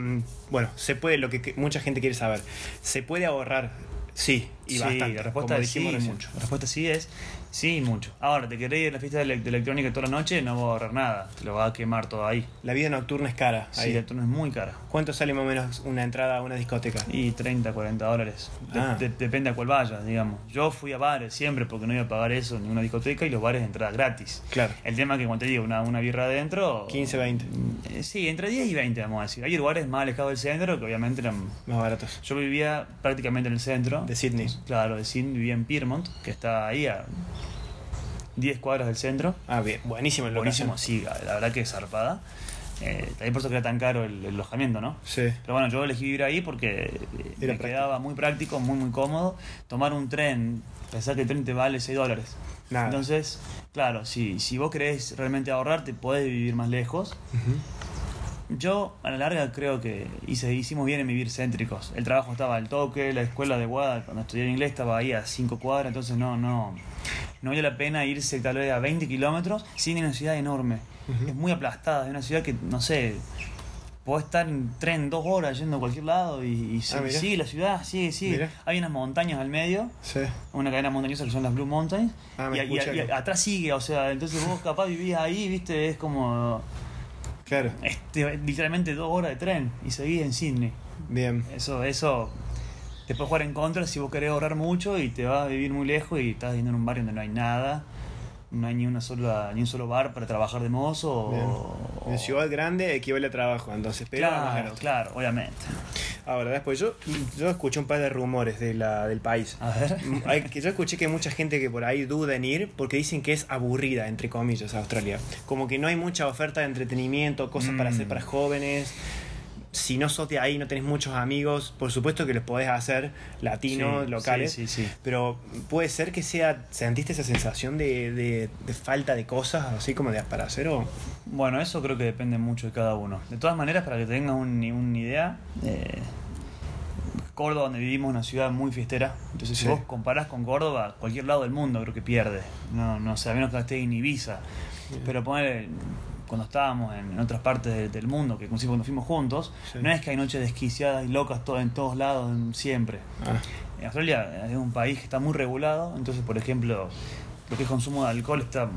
bueno, se puede, lo que que mucha gente quiere saber. ¿Se puede ahorrar? Sí, y
sí,
bastante.
la respuesta
como
es sí
recién.
mucho. La respuesta sí es sí y mucho. Ahora, te querés ir a la fiesta de, ele- de electrónica toda la noche, no vas a ahorrar nada. Te lo vas a quemar todo ahí.
La vida nocturna es cara.
Sí,
ahí.
la electrónica es muy cara.
¿Cuánto sale más o menos una entrada a una discoteca?
Y 30, 40 dólares.
Ah.
de- depende a cuál vayas, digamos. Yo fui a bares siempre porque no iba a pagar eso en ninguna discoteca y los bares de entrada gratis.
Claro.
El tema es que, cuando te digo, una, una birra adentro.
15, 20.
eh, sí, entre 10 y 20, vamos a decir. Hay lugares más alejados del centro que obviamente eran.
Más baratos.
Yo vivía prácticamente en el centro.
De Sydney.
Claro, de Sydney, vivía en Piermont, que está ahí a 10 cuadras del centro.
Ah, bien. Buenísimo el
Buenísimo, sí, la verdad que es zarpada. Eh, también por eso que era tan caro el, el alojamiento, ¿no?
Sí.
Pero bueno, yo elegí vivir ahí porque me
práctico.
quedaba muy práctico, muy muy cómodo. Tomar un tren, pensar que el tren te vale 6 dólares.
Nada.
Entonces, claro, si, si vos querés realmente ahorrar, te podés vivir más lejos. Yo, a la larga, creo que hice, hicimos bien en vivir céntricos. El trabajo estaba al toque, la escuela de Guada, cuando estudié inglés, estaba ahí a 5 cuadras, entonces no, no, no vale la pena irse tal vez a 20 kilómetros sin una ciudad enorme. Es muy aplastada, es una ciudad que, no sé, podés estar en tren dos horas yendo a cualquier lado y, y
Ah,
sigue la ciudad, sigue, sigue.
Mira.
Hay unas montañas al medio,
Sí.
una cadena montañosa que son las Blue Mountains,
Ah,
y, y- y atrás sigue, o sea, entonces vos capaz vivís ahí, viste, es como
Claro.
este, literalmente dos horas de tren y seguís en Sydney.
Bien.
Eso, eso te puede jugar en contra si vos querés ahorrar mucho y te vas a vivir muy lejos y estás viviendo en un barrio donde no hay nada, no hay ni una sola, ni un solo bar para trabajar de mozo o,
En ciudad grande equivale a trabajo, entonces. Pero
Claro, claro, obviamente.
Ahora, después yo, yo escuché un par de rumores de la, del país.
A ver.
Hay- que yo escuché que hay mucha gente que por ahí duda en ir porque dicen que es aburrida, entre comillas, Australia. Como que no hay mucha oferta de entretenimiento, cosas para
Mm.
hacer para jóvenes. Si no sos de ahí, no tenés muchos amigos, por supuesto que los podés hacer latinos,
Sí,
locales.
sí, sí, sí.
Pero puede ser que sea, ¿sentiste esa sensación de, de- de falta de cosas, así como de para hacer? O...
Bueno, eso creo que depende mucho de cada uno. De todas maneras, para que tengas un- una idea, eh, Córdoba, donde vivimos, es una ciudad muy fiestera. Entonces, si vos comparás con Córdoba, cualquier lado del mundo creo que pierde. No, no sé, a menos que estés en Ibiza. Pero poner, cuando estábamos en, en otras partes de- del mundo, que inclusive cuando fuimos juntos,
Sí.
no es que hay noches desquiciadas y locas to- en todos lados, siempre.
Ah,
En Australia es un país que está muy regulado, entonces, por ejemplo, lo que es consumo de alcohol está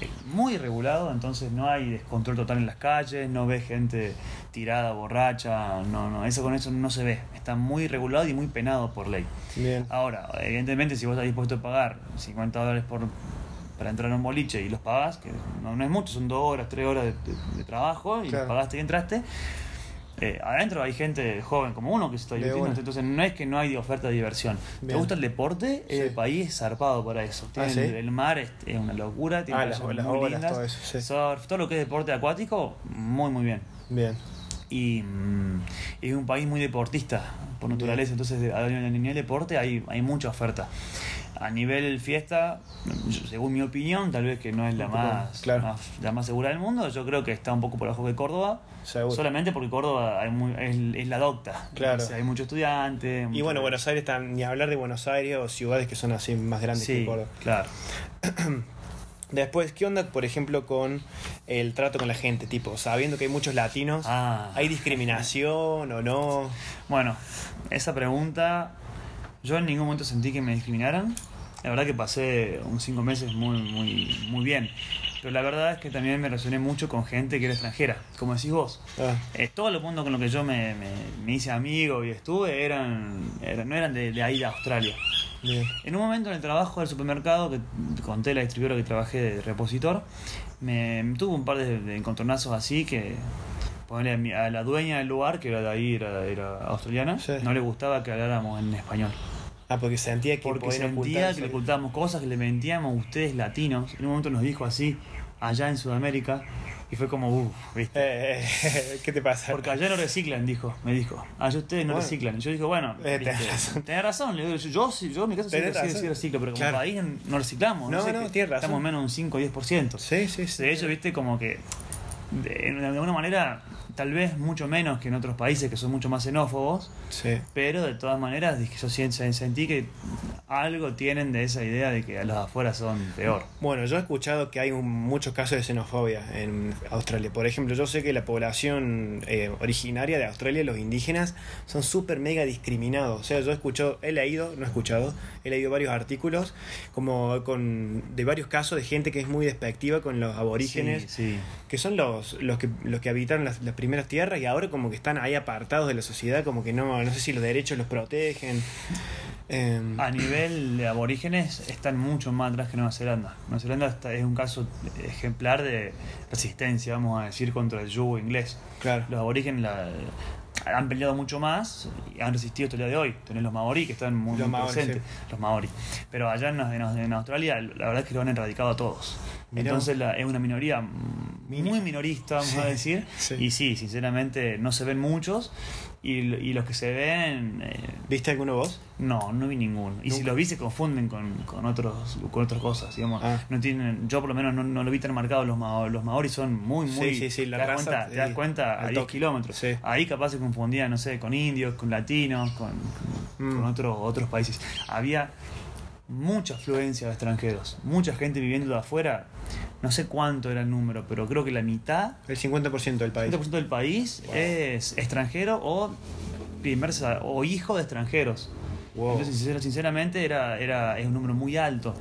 eh, muy regulado, entonces no hay descontrol total en las calles, no ves gente tirada, borracha, no, no, eso con eso no se ve, está muy regulado y muy penado por ley.
bien.
Ahora, evidentemente, si vos estás dispuesto a pagar 50 dólares por, para entrar a un boliche y los pagás, que no, no es mucho, son dos horas, tres horas de, de- de trabajo, y
Claro.
los pagaste y entraste, eh, adentro hay gente joven como uno que se está divirtiendo, entonces no es que no hay oferta de diversión. ¿Te gusta el deporte?
Sí.
El país es zarpado para eso.
Ah,
el, el mar es, es una locura, tiene
Ah, las-
muy
olas,
lindas,
todo eso, sí.
surf, todo lo que es deporte acuático, muy muy bien.
Bien.
Y mm, es un país muy deportista por naturaleza, entonces a nivel deporte hay, hay mucha oferta. A nivel fiesta, según mi opinión, tal vez que no es la más,
claro.
más- la más segura del mundo, yo creo que está un poco por abajo de Córdoba,
Seguro.
solamente porque Córdoba hay muy- es, es la docta.
Claro.
O sea, hay muchos estudiantes.
Y bueno, Buenos Aires, tam- ni hablar de Buenos Aires o ciudades que son así más grandes que
Sí,
Córdoba.
claro. [CLEARS THROAT]
Después, ¿qué onda, por ejemplo, con el trato con la gente? Tipo, sabiendo que hay muchos latinos,
Ah.
¿hay discriminación o no?
Bueno, esa pregunta, yo en ningún momento sentí que me discriminaran. La verdad que pasé unos cinco meses muy, muy, muy bien. Pero la verdad es que también me relacioné mucho con gente que era extranjera, como decís vos.
Ah,
Eh, todo el mundo con lo que yo me, me, me hice amigo y estuve eran, eran- no eran de, de ahí de Australia. En un momento en el trabajo del supermercado, que conté la distribuidora que trabajé de repositor, me, me tuvo un par de, de encontronazos así que a la dueña del lugar, que era de ahí, era, era australiana,
Sí.
no le gustaba que habláramos en español.
Ah, porque sentía que
Porque sentía que le ocultábamos cosas, que le mentíamos a ustedes latinos. En un momento nos dijo así, allá en Sudamérica, y fue como, uff, ¿viste?
Eh, eh, [LAUGHS] ¿Qué te pasa?
Porque allá no reciclan, dijo, me dijo. Allá ustedes no
Bueno.
reciclan. Yo dije, bueno,
Eh, tenés razón.
tenés razón. Le digo, yo, yo, yo en mi caso sí, sí, reciclo, pero como
Claro.
país no reciclamos.
No,
sé
no, tienes razón.
Estamos menos de un 5 o 10%.
Sí, sí, sí.
De hecho, viste, como que de, de alguna manera tal vez mucho menos que en otros países que son mucho más xenófobos,
Sí.
pero de todas maneras yo sentí que algo tienen de esa idea de que los de afuera son peor.
Bueno, yo he escuchado que hay un- muchos casos de xenofobia en Australia. Por ejemplo, yo sé que la población eh, originaria de Australia, los indígenas, son súper mega discriminados. O sea, yo he escuchado, he leído, no he escuchado, he leído varios artículos como con de varios casos de gente que es muy despectiva con los aborígenes,
Sí, sí.
que son los, los que los que habitaron las, las primeras tierras y ahora como que están ahí apartados de la sociedad, como que no, no sé si los derechos los protegen. Em,
A nivel de aborígenes están mucho más atrás que Nueva Zelanda. Nueva Zelanda es un caso ejemplar de resistencia, vamos a decir, contra el yugo inglés.
claro.
Los aborígenes la- han peleado mucho más y han resistido hasta el día de hoy. Tenés los maorí que están muy,
Los
muy presentes. Los maorí. Pero allá en, en- en Australia la verdad es que lo han erradicado a todos.
Mirá.
Entonces la- es una minoría muy minorista, vamos
Sí,
a decir.
sí.
Y sí, sinceramente no se ven muchos. Y, y los que se ven, eh,
¿Viste alguno vos?
no, no vi ninguno. Y si los vi se confunden con, con otros con otras cosas, digamos.
Ah.
No tienen, yo por lo menos no, no lo vi tan marcado. Los, mao- los maoris son muy,
Sí,
muy.
sí, sí, la
te das
raza,
cuenta, te das
sí,
cuenta a
al
10
toque.
kilómetros.
Sí.
Ahí capaz se confundían, no sé, con indios, con latinos, con, con,
Mm.
con otros otros países. Había mucha afluencia de extranjeros, mucha gente viviendo de afuera. No sé cuánto era el número, pero creo que la mitad
El 50% del país.
50% del país es extranjero o primer o hijo de extranjeros.
Wow.
Entonces, sincer- sinceramente, era, era, es un número muy alto.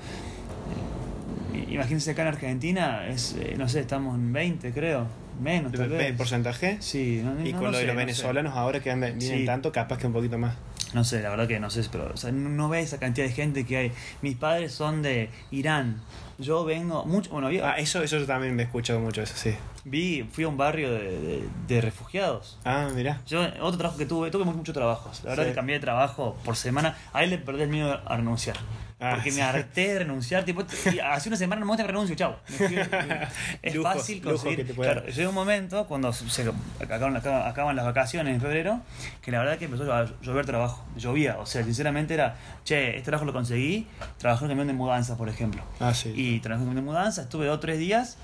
Eh, Imagínense acá en Argentina, es, eh, no sé, estamos en 20, creo. Menos, tal
¿El porcentaje?
Sí, no,
Y
no-
con
no
lo de los
sé.
venezolanos ahora que vienen
Sí.
tanto, capaz que un poquito más.
No sé, la verdad que no sé, pero o sea, no, ves esa cantidad de gente que hay. Mis padres son de Irán. Yo vengo, mucho, bueno, vi,
Ah, eso, eso yo también me he escuchado mucho, eso sí.
vi fui a un barrio de, de- de refugiados.
Ah, mirá.
Yo, otro trabajo que tuve, tuve muchos trabajos. La verdad
Sí.
que cambié de trabajo por semana. Ahí le perdí el miedo a renunciar.
Ah,
porque
sí.
me harté de renunciar. Tipo, hace una semana no me renuncio, chao. [LAUGHS] Es
Lujos,
fácil conseguir.
te.
Claro, llegó un momento cuando se acaban, acaban- acaban las vacaciones en febrero, que la verdad que empezó a llover trabajo. Llovía. O sea, sinceramente era, che, este trabajo lo conseguí. Trabajé en un camión de mudanza, por ejemplo.
Ah, sí.
Y trabajé en un camión de mudanza, estuve dos o tres días.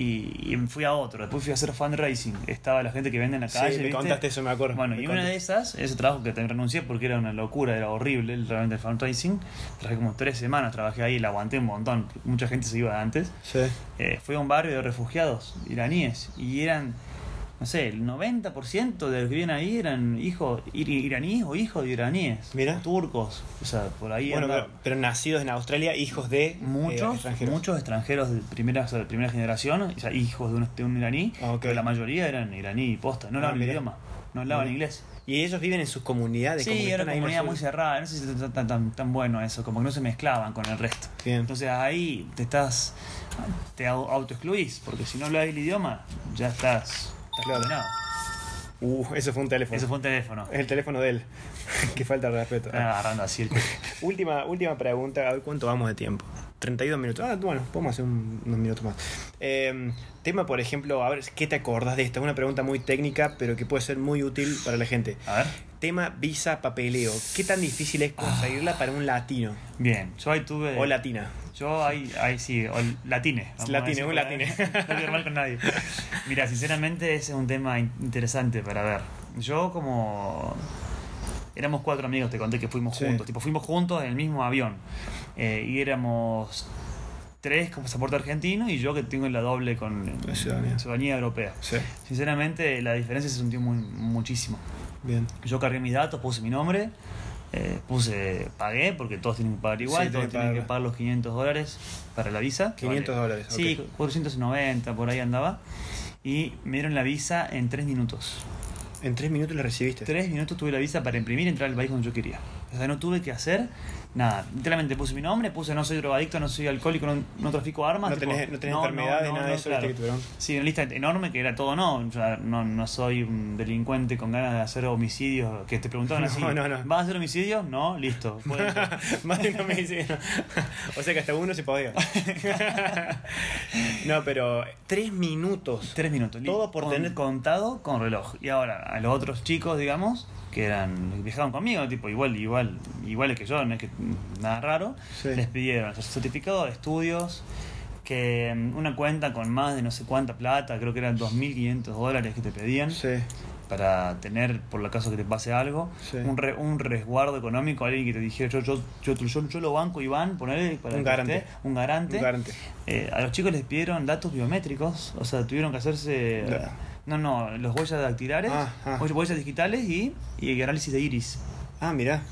Y, y me fui a otro, después fui a hacer fundraising. Estaba la gente que vende en la
Sí,
calle.
me
¿viste?
contaste eso, me acuerdo.
Bueno,
Me
y una de esas, ese trabajo que también renuncié porque era una locura, era horrible el- realmente el fundraising. Trabajé como tres semanas, trabajé ahí, la aguanté un montón. Mucha gente se iba antes.
Sí.
Eh, fui a un barrio de refugiados iraníes y eran, no sé, el 90% de los que vivían ahí eran hijos ir- iraníes o hijos de iraníes.
Mira.
Turcos, o sea, por ahí
Bueno, pero, pero nacidos en Australia, hijos de eh,
Muchos,
extranjeros.
muchos extranjeros de primera, o sea, de primera generación, o sea, hijos de un, de un iraní,
Ah,
pero la mayoría eran iraní y posta, no
Ah,
hablaban el
mira.
idioma, no hablaban inglés.
Y ellos viven en sus comunidades.
Sí, era una comunidad muy cerrada, no sé si está tan, tan, tan bueno eso, como que no se mezclaban con el resto.
Bien.
Entonces ahí te estás, te au- autoexcluís, porque si no hablas el idioma, ya estás, estás
Claro.
condenado.
Uh, eso fue un teléfono.
Eso fue un teléfono.
Es el teléfono de él. [LAUGHS] que falta de respeto.
Están agarrando así el. [LAUGHS]
Última, última pregunta, a ver cuánto vamos de tiempo. 32 minutos. Ah, bueno, podemos hacer un- unos minutos más. Eh, tema, por ejemplo, a ver, ¿qué te acordás de esta? Es una pregunta muy técnica, pero que puede ser muy útil para la gente.
A ver.
Tema visa papeleo. ¿Qué tan difícil es conseguirla para un latino
Bien, yo ahí tuve...
o latina?
Yo ahí, ahí sí, o latine.
Latine, un latine. [LAUGHS]
No quiero mal con nadie. Mira, sinceramente ese es un tema in- interesante para ver. Yo como... Éramos cuatro amigos, te conté que fuimos
Sí.
juntos. Tipo, fuimos juntos en el mismo avión. Eh, y éramos tres con pasaporte argentino y yo que tengo la doble con
La ciudadanía.
ciudadanía europea.
Sí,
Sinceramente la diferencia se sintió muy, muchísimo.
bien.
Yo cargué mis datos, puse mi nombre, eh, puse, pagué, porque todos tienen que pagar igual,
Sí,
todos tienen que
pagar.
los 500 dólares para la visa. que
500
vale-
dólares,
Sí,
ok.
490, por ahí andaba. Y me dieron la visa en 3 minutos.
En tres minutos la recibiste.
3 minutos tuve la visa para imprimir y entrar al país donde yo quería. O sea, no tuve que hacer nada. Literalmente puse mi nombre, puse no soy drogadicto, no soy alcohólico, no, no trafico armas.
No
tipo,
tenés, no tenés enfermedades, nada de eso.
claro.
viste, que
Sí, una lista enorme que era todo no. O sea, no, no soy un delincuente con ganas de hacer homicidios. Que te preguntaban así:
No, no, no.
¿vas a hacer homicidios? No, listo. [LAUGHS]
Más de me dice. [LAUGHS] O sea que hasta uno se podía. [LAUGHS] no, pero tres minutos.
Tres minutos.
Todo por
Con-
tener-
contado con reloj. Y ahora, a los otros chicos, digamos, que eran viajaban conmigo, tipo igual, igual, iguales que yo, no es que nada raro,
Sí.
les pidieron el certificado de estudios, que mm, una cuenta con más de no sé cuánta plata, creo que eran 2.500 dólares que te pedían
Sí.
para tener, por el caso que te pase algo,
Sí.
un, re- un resguardo económico, alguien que te dijera, yo, yo, yo, yo, yo lo banco, Iván, ponerle para
Un garante.
un garante.
Un garante.
Eh, a los chicos les pidieron datos biométricos, o sea, tuvieron que hacerse... No, no, los huellas dactilares,
Ah, ah.
huellas- digitales y, y análisis de iris.
Ah, mira.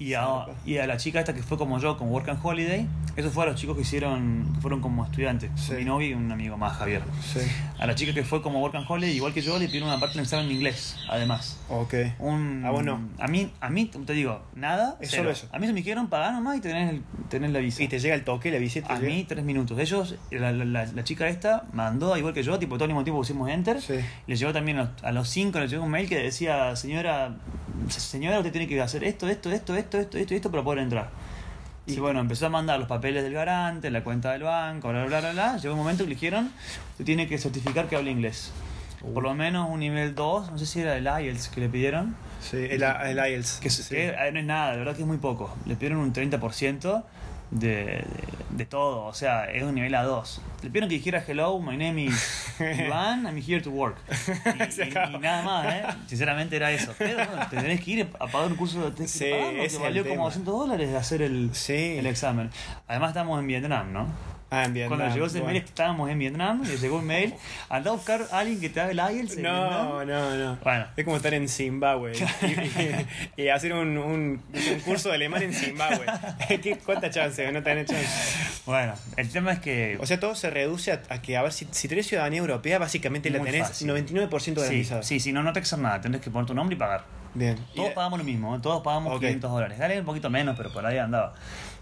Y a, y a la chica esta que fue como yo, con Work and Holiday, eso fue a los chicos que hicieron, que fueron como estudiantes,
Sí.
mi novio y un amigo más, Javier.
Sí.
A la chica que fue como Work and Holiday, igual que yo, le pidieron una parte del examen de inglés, además.
Ok.
Un,
Ah, vos no.
A mí, a mí, te digo, nada.
Es
cero.
solo eso.
A mí se me dijeron pagar nomás y tenés, el- tenés la visa.
Y te llega el toque, la visita.
a mí, tres minutos. Ellos, la, la- la- la chica esta mandó, igual que yo, tipo todo al mismo tiempo pusimos enter.
Sí.
Le llegó también a los- a los cinco, le llegó un mail que decía, señora, señora, usted tiene que hacer esto, esto, esto, esto, esto, esto, esto para poder entrar. Y
Y-
bueno, empezó a mandar los papeles del garante, la cuenta del banco, bla, bla, bla, bla. Llegó un momento que le dijeron, usted tiene que certificar que habla inglés. Por lo menos un nivel 2, no sé si era el IELTS que le pidieron.
Sí, el, el IELTS.
Que,
sí.
que, eh, no es nada, de verdad que es muy poco. Le pidieron un 30% de, de, de todo, o sea, es un nivel A2. Le pidieron que dijera hello, my name is [LAUGHS] Iván, I'm here to work. [LAUGHS] Y, nada más, ¿eh? Sinceramente era eso. Pero bueno, te tenés que ir a pagar un curso de que
Sí,
pagarlo, que valió como 200 dólares hacer el,
Sí.
el examen. Además estamos en Vietnam, ¿no?
Ah, en Vietnam.
Cuando llegó ese
Bueno.
mail estábamos en Vietnam, y le llegó un mail, anda a buscar a alguien que te haga el IELTS en
No,
Vietnam.
no, no.
Bueno.
Es como estar en Zimbabue y, y- y hacer un, un, un curso de alemán en Zimbabue. [LAUGHS] ¿Qué, ¿Cuánta chance? No tenés.
Bueno, el tema es que...
O sea, todo se reduce a, a que, a ver, si, si tenés ciudadanía europea, básicamente la tenés
fácil.
99%
sí,
garantizada.
sí, sí, no, no te hacer nada, tenés que poner tu nombre y pagar.
Bien.
Todos
Y,
pagamos lo mismo, ¿eh? todos pagamos
Ok.
500 dólares. Dale un poquito menos, pero por ahí andaba.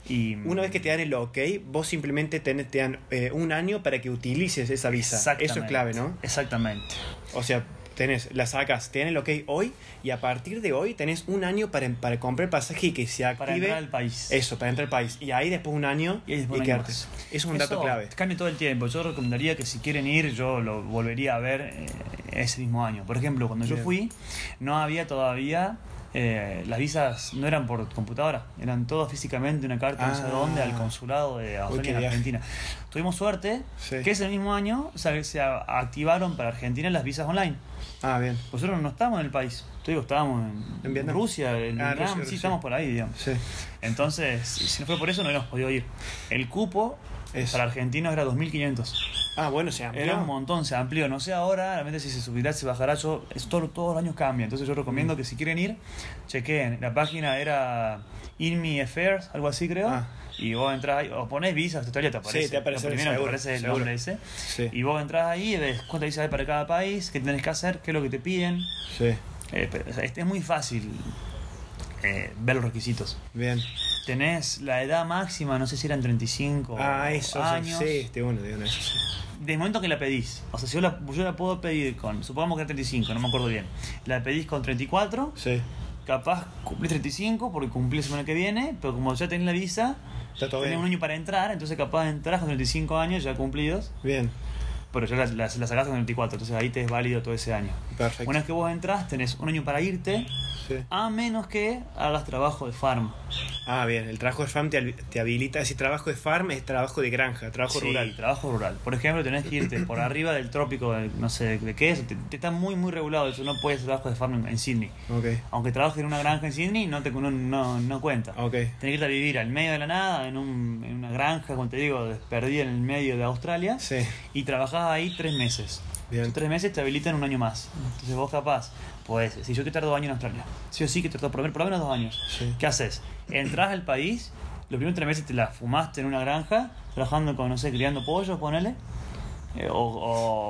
Y
una vez que te dan el ok, vos simplemente tenés, te dan eh, un año para que utilices esa visa. Eso es clave, ¿no?
Exactamente.
O sea, tenés, la sacas, te dan el ok hoy y a partir de hoy tenés un año para, para comprar el pasaje y que se active.
Para entrar al país.
Eso, para entrar al país. Y ahí después un año
Y un año
quedarte.
más.
Eso es un dato
Eso
clave.
Cambia todo el tiempo. Yo recomendaría que si quieren ir, yo lo volvería a ver eh, ese mismo año. Por ejemplo, cuando yo
Bien.
fui, no había todavía. Eh, las visas no eran por computadora, eran todas físicamente una carta no sé
Ah.
dónde al consulado de Australia en
viaje.
Argentina. Tuvimos suerte
Sí.
que ese mismo año se, se activaron para Argentina las visas online.
Ah, bien.
Nosotros no estamos en el país. Te digo, estábamos en,
En Vietnam.
Rusia, en
Ah,
Vietnam,
Rusia,
sí,
Rusia.
estamos por ahí, digamos.
Sí.
Entonces, si no fue por eso, no hubiéramos podido ir. El cupo
Es-
para argentinos era 2.500.
Ah, bueno, se amplió.
Era un montón, se amplió. No sé ahora, realmente si se subirá, se bajará. Yo, es todo, todos los años cambia. Entonces yo recomiendo
Mm.
que si quieren ir, chequeen. La página era InMe Affairs, algo así creo.
Ah.
Y vos entras ahí, o ponés visas, tutorial te aparece.
Sí, te aparece,
primero
seguro,
aparece es el
seguro.
nombre ese.
Sí.
Y vos entras ahí y ves cuántas visas hay para cada país, qué tenés que hacer, qué es lo que te piden.
Sí.
Eh, pero, o sea, este es muy fácil eh, ver los requisitos.
Bien.
Tenés la edad máxima, no sé si eran 35
Ah, eso,
años.
sí. De uno, de sí.
Desde el momento que la pedís. O sea, si yo la, yo la puedo pedir con, supongamos que era 35, no me acuerdo bien. La pedís con 34,
Sí.
capaz cumplís 35 porque cumplís la semana que viene, pero como ya tenés la visa,
Está todo
tenés
bien.
un año para entrar, entonces capaz entras con 35 años ya cumplidos,
Bien.
Pero ya la, la, la sacaste con 34, entonces ahí te es válido todo ese año.
Perfecto.
Una vez que vos entras, tenés un año para irte,
Sí.
a menos que hagas trabajo de farm.
Ah, bien. El trabajo de farm te, te habilita. Si trabajo de farm es trabajo de granja, trabajo
Sí,
rural.
trabajo rural. Por ejemplo, tenés que irte por arriba del trópico, de- no sé de qué es, te, te está muy muy regulado, eso no puedes hacer trabajo de farm en, en Sydney.
Ok.
Aunque trabajes en una granja en Sydney, no, te, no, no, no cuenta.
Ok.
Tenés que irte a vivir al medio de la nada, en, un, en una granja, como te digo, perdida en el medio de Australia,
Sí.
y trabajás ahí tres meses.
Bien.
Tres meses te habilitan un año más. Entonces vos capaz, pues, si yo que tardo dos años en Australia, sí o sí que te tardo por lo menos- dos años.
Sí.
¿Qué haces? Entrás al país, los primeros tres meses te la fumaste en una granja, trabajando con, no sé, criando pollos, ponele, eh, o,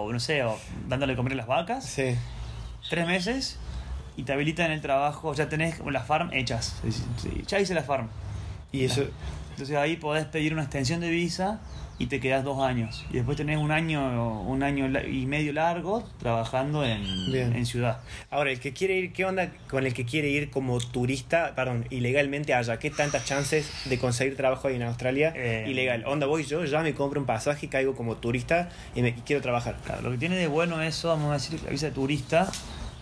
o, no sé, o dándole de comer a las vacas,
Sí.
tres meses, y te habilitan el trabajo, ya tenés las farm hechas. Sí, Ya hice la farm.
Y eso.
Entonces ahí podés pedir una extensión de visa y te quedás dos años. Y después tenés un año, un año y medio largo trabajando en, en ciudad.
Ahora, el que quiere ir, ¿qué onda con el que quiere ir como turista, perdón, ilegalmente allá? ¿Qué tantas chances de conseguir trabajo ahí en Australia
Eh,
ilegal? Onda, voy yo, ya me compro un pasaje, caigo como turista y, me, y quiero trabajar.
Claro, lo que tiene de bueno eso, vamos a decir, la visa de turista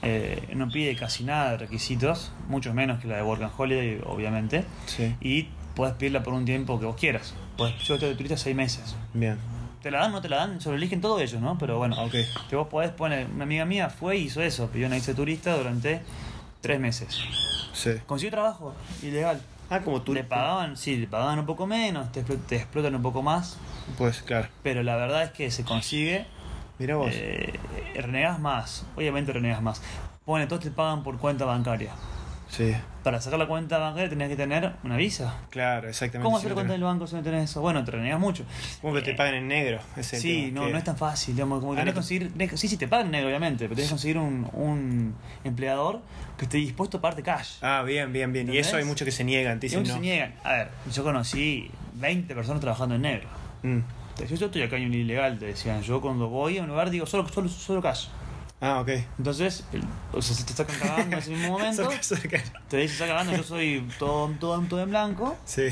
eh, no pide casi nada de requisitos, mucho menos que la de Work and Holiday, obviamente.
Sí.
Y puedes pedirla por un tiempo que vos quieras. Puedes, yo estoy de turista seis meses.
Bien.
¿Te la dan no te la dan? Se lo eligen todos ellos, ¿no? Pero bueno,
Ok.
que vos podés poner, una amiga mía fue y hizo eso, pidió una visa turista durante tres meses.
Sí.
Consiguió trabajo, ilegal.
Ah, como tú.
Le pagaban, sí, le pagaban un poco menos, te, te explotan un poco más,
Pues claro.
pero la verdad es que se consigue,
Mira vos.
eh, renegas más, obviamente renegas más. Pone, todos te pagan por cuenta bancaria.
Sí.
Para sacar la cuenta bancaria tenés que tener una visa.
Claro, exactamente.
¿Cómo
Sí,
hacer la
no
cuenta del banco si no tenés eso? Bueno, te renegas mucho.
¿Cómo que te
Eh,
pagan en negro? Ese
Sí, no,
que-
no es tan fácil, digamos, como que
Ah,
tenés que conseguir, tenés sí, sí, te pagan negro, obviamente, pero tenés que conseguir un, un empleador que esté dispuesto a pagarte cash.
Ah, bien, bien, bien. Y eso hay muchos que se niegan. Te dicen
muchos
no.
se niegan. A ver, yo conocí 20 personas trabajando en negro.
Mm.
Yo estoy acá en un ilegal, te decían. Yo cuando voy a un lugar digo, solo, solo, solo cash.
Ah, ok.
Entonces, el- o sea, si te sacan cagando en ese mismo [LAUGHS] momento, te dicen, saca cagando, yo soy todo, todo, todo en blanco.
Sí.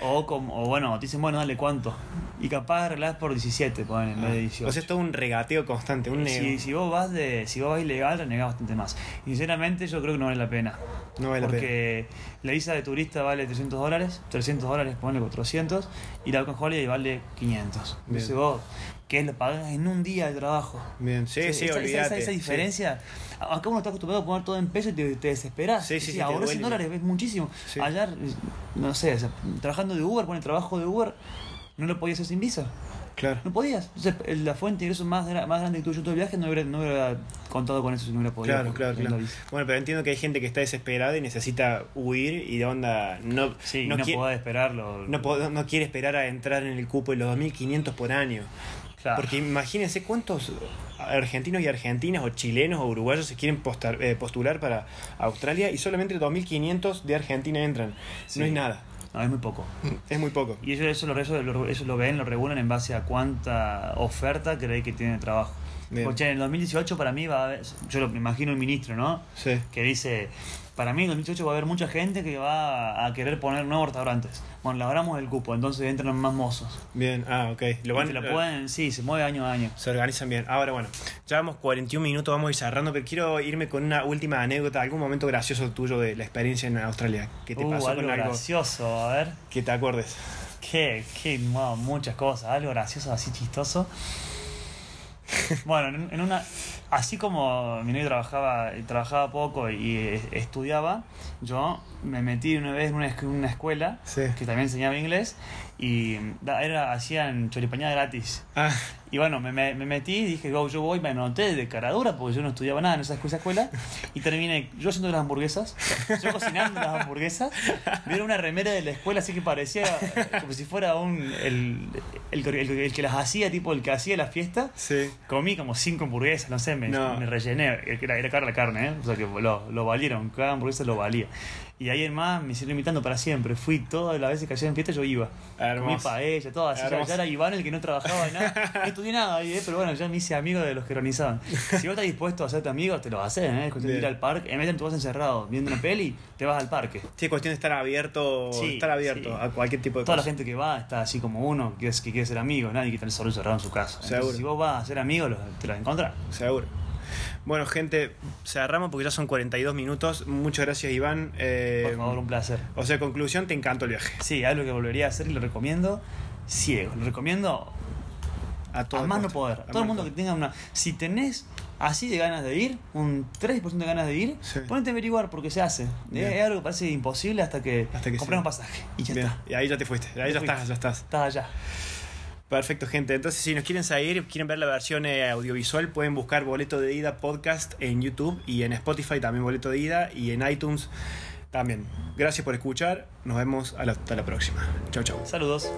O, como, o bueno, te dicen, bueno, dale, ¿cuánto? Y capaz arreglás por 17, ponen en vez de 18.
O sea, es todo un regateo constante, un negro.
si, si vos vas de si vos vas ilegal renegás bastante más sinceramente yo creo que no vale la pena
No vale la pena.
porque la visa de turista vale 300 dólares 300 dólares ponle 400 y la Open Holiday vale 500 entonces vos que lo pagas en un día de trabajo
Bien, sí,
Esa-
sí,
esa, esa, esa diferencia acá uno está acostumbrado a poner todo en peso y te, te desesperas
Sí, sí,
Sí,
sí,
ahora
duele.
100 dólares es muchísimo
Sí.
allá eh, no sé o sea, trabajando de Uber pone trabajo de Uber no lo podías hacer sin visa
Sí, claro.
no podías. Entonces, la fuente de ingresos más, más grande que tuyo todo el viaje no hubiera, no hubiera contado con eso si no hubiera podido.
Claro, claro, claro. Bueno, pero entiendo que hay gente que está desesperada y necesita huir y de onda no
Sí,
no,
no, podés esperarlo.
no, no quiere esperar a entrar en el cupo de los 2.500 por año.
Claro.
Porque imagínense cuántos argentinos y argentinas o chilenos o uruguayos se quieren postar- eh, postular para Australia y solamente 2.500 de Argentina entran.
Sí.
No es nada.
No, es muy poco.
Es muy poco.
Y ellos eso lo, eso, lo, eso lo ven, lo regulan en base a cuánta oferta cree que tiene de trabajo.
Bien.
Porque en el 2018 para mí va a haber, yo lo me imagino el ministro, ¿no?
Sí.
Que dice, para mí en el 2018 va a haber mucha gente que va a querer poner nuevos restaurantes. Bueno, labramos el cupo, entonces entran más mozos.
Bien, ah, ok. Lo van,
lo pueden, sí, se mueve año a año.
Se organizan bien. Ahora, bueno, ya vamos 41 minutos, vamos a ir cerrando, pero quiero irme con una última anécdota, algún momento gracioso tuyo de la experiencia en Australia. que te
Uh,
pasó
algo
con algo
gracioso, a ver.
que te acuerdes?
Qué, qué, wow, muchas cosas, algo gracioso, así chistoso. [LAUGHS] Bueno, en, en una, así como mi novio trabajaba, trabajaba poco y eh, estudiaba, yo me metí una vez en una, una escuela
Sí.
que también enseñaba inglés y era, hacían choripañada gratis.
Ah,
Y bueno, me, me, me metí, dije, go, yo voy, me anoté de caradura porque yo no estudiaba nada en esa escuela, [LAUGHS] y terminé yo haciendo las hamburguesas, yo cocinando las hamburguesas, vieron una remera de la escuela así que parecía como si fuera un el, el, que- el- el que las hacía, tipo el que hacía la fiesta.
sí.
Comí como cinco hamburguesas, no sé, me,
No.
me rellené, era, era cara la carne, ¿eh? o sea que lo, lo valieron, cada hamburguesa lo valía. Y ahí en más me siguieron invitando para siempre, fui todas las veces que hacían fiesta yo iba. Comí
Hermoso.
paella, todo así. Ya, era Iván el que no trabajaba en nada. [LAUGHS] No estudié nada ahí, ¿eh? pero bueno, ya me hice amigo de los que organizaban. Si vos estás dispuesto a hacerte amigo, te lo haces, ¿eh? Es cuestión de ir
Bien.
al parque. En vez de tú vas encerrado viendo una peli, te vas al parque.
Sí, es cuestión de estar abierto,
Sí,
estar abierto
sí.
a cualquier tipo de
Toda la
cosa.
gente que va está así como uno, que, es, que quiere ser amigo, nadie que está solo encerrado en su casa. Entonces,
Seguro.
si vos vas a ser amigo, te lo encontrás.
Seguro. Bueno, gente, cerramos porque ya son 42 minutos. Muchas gracias, Iván. Eh,
Por favor, un placer.
O sea, conclusión, te encantó el viaje.
Sí, algo que volvería a hacer y lo recomiendo ciego. Lo recomiendo
A todo
a más no poder.
A
Todo el mundo que tenga una. Si tenés así de ganas de ir, un 3% de ganas de ir,
Sí.
ponete a averiguar porque se hace.
Bien.
Es algo que parece imposible hasta que,
Hasta que
compras
sí.
un pasaje. Y ya
Bien,
está.
Y ahí ya te fuiste. Ahí ya estás, ya estás.
Estás allá.
Perfecto, gente. Entonces, si nos quieren seguir, quieren ver la versión eh, audiovisual, pueden buscar Boleto de Ida Podcast en YouTube y en Spotify también Boleto de Ida y en iTunes también. Gracias por escuchar. Nos vemos hasta la próxima. Chau, chau.
Saludos.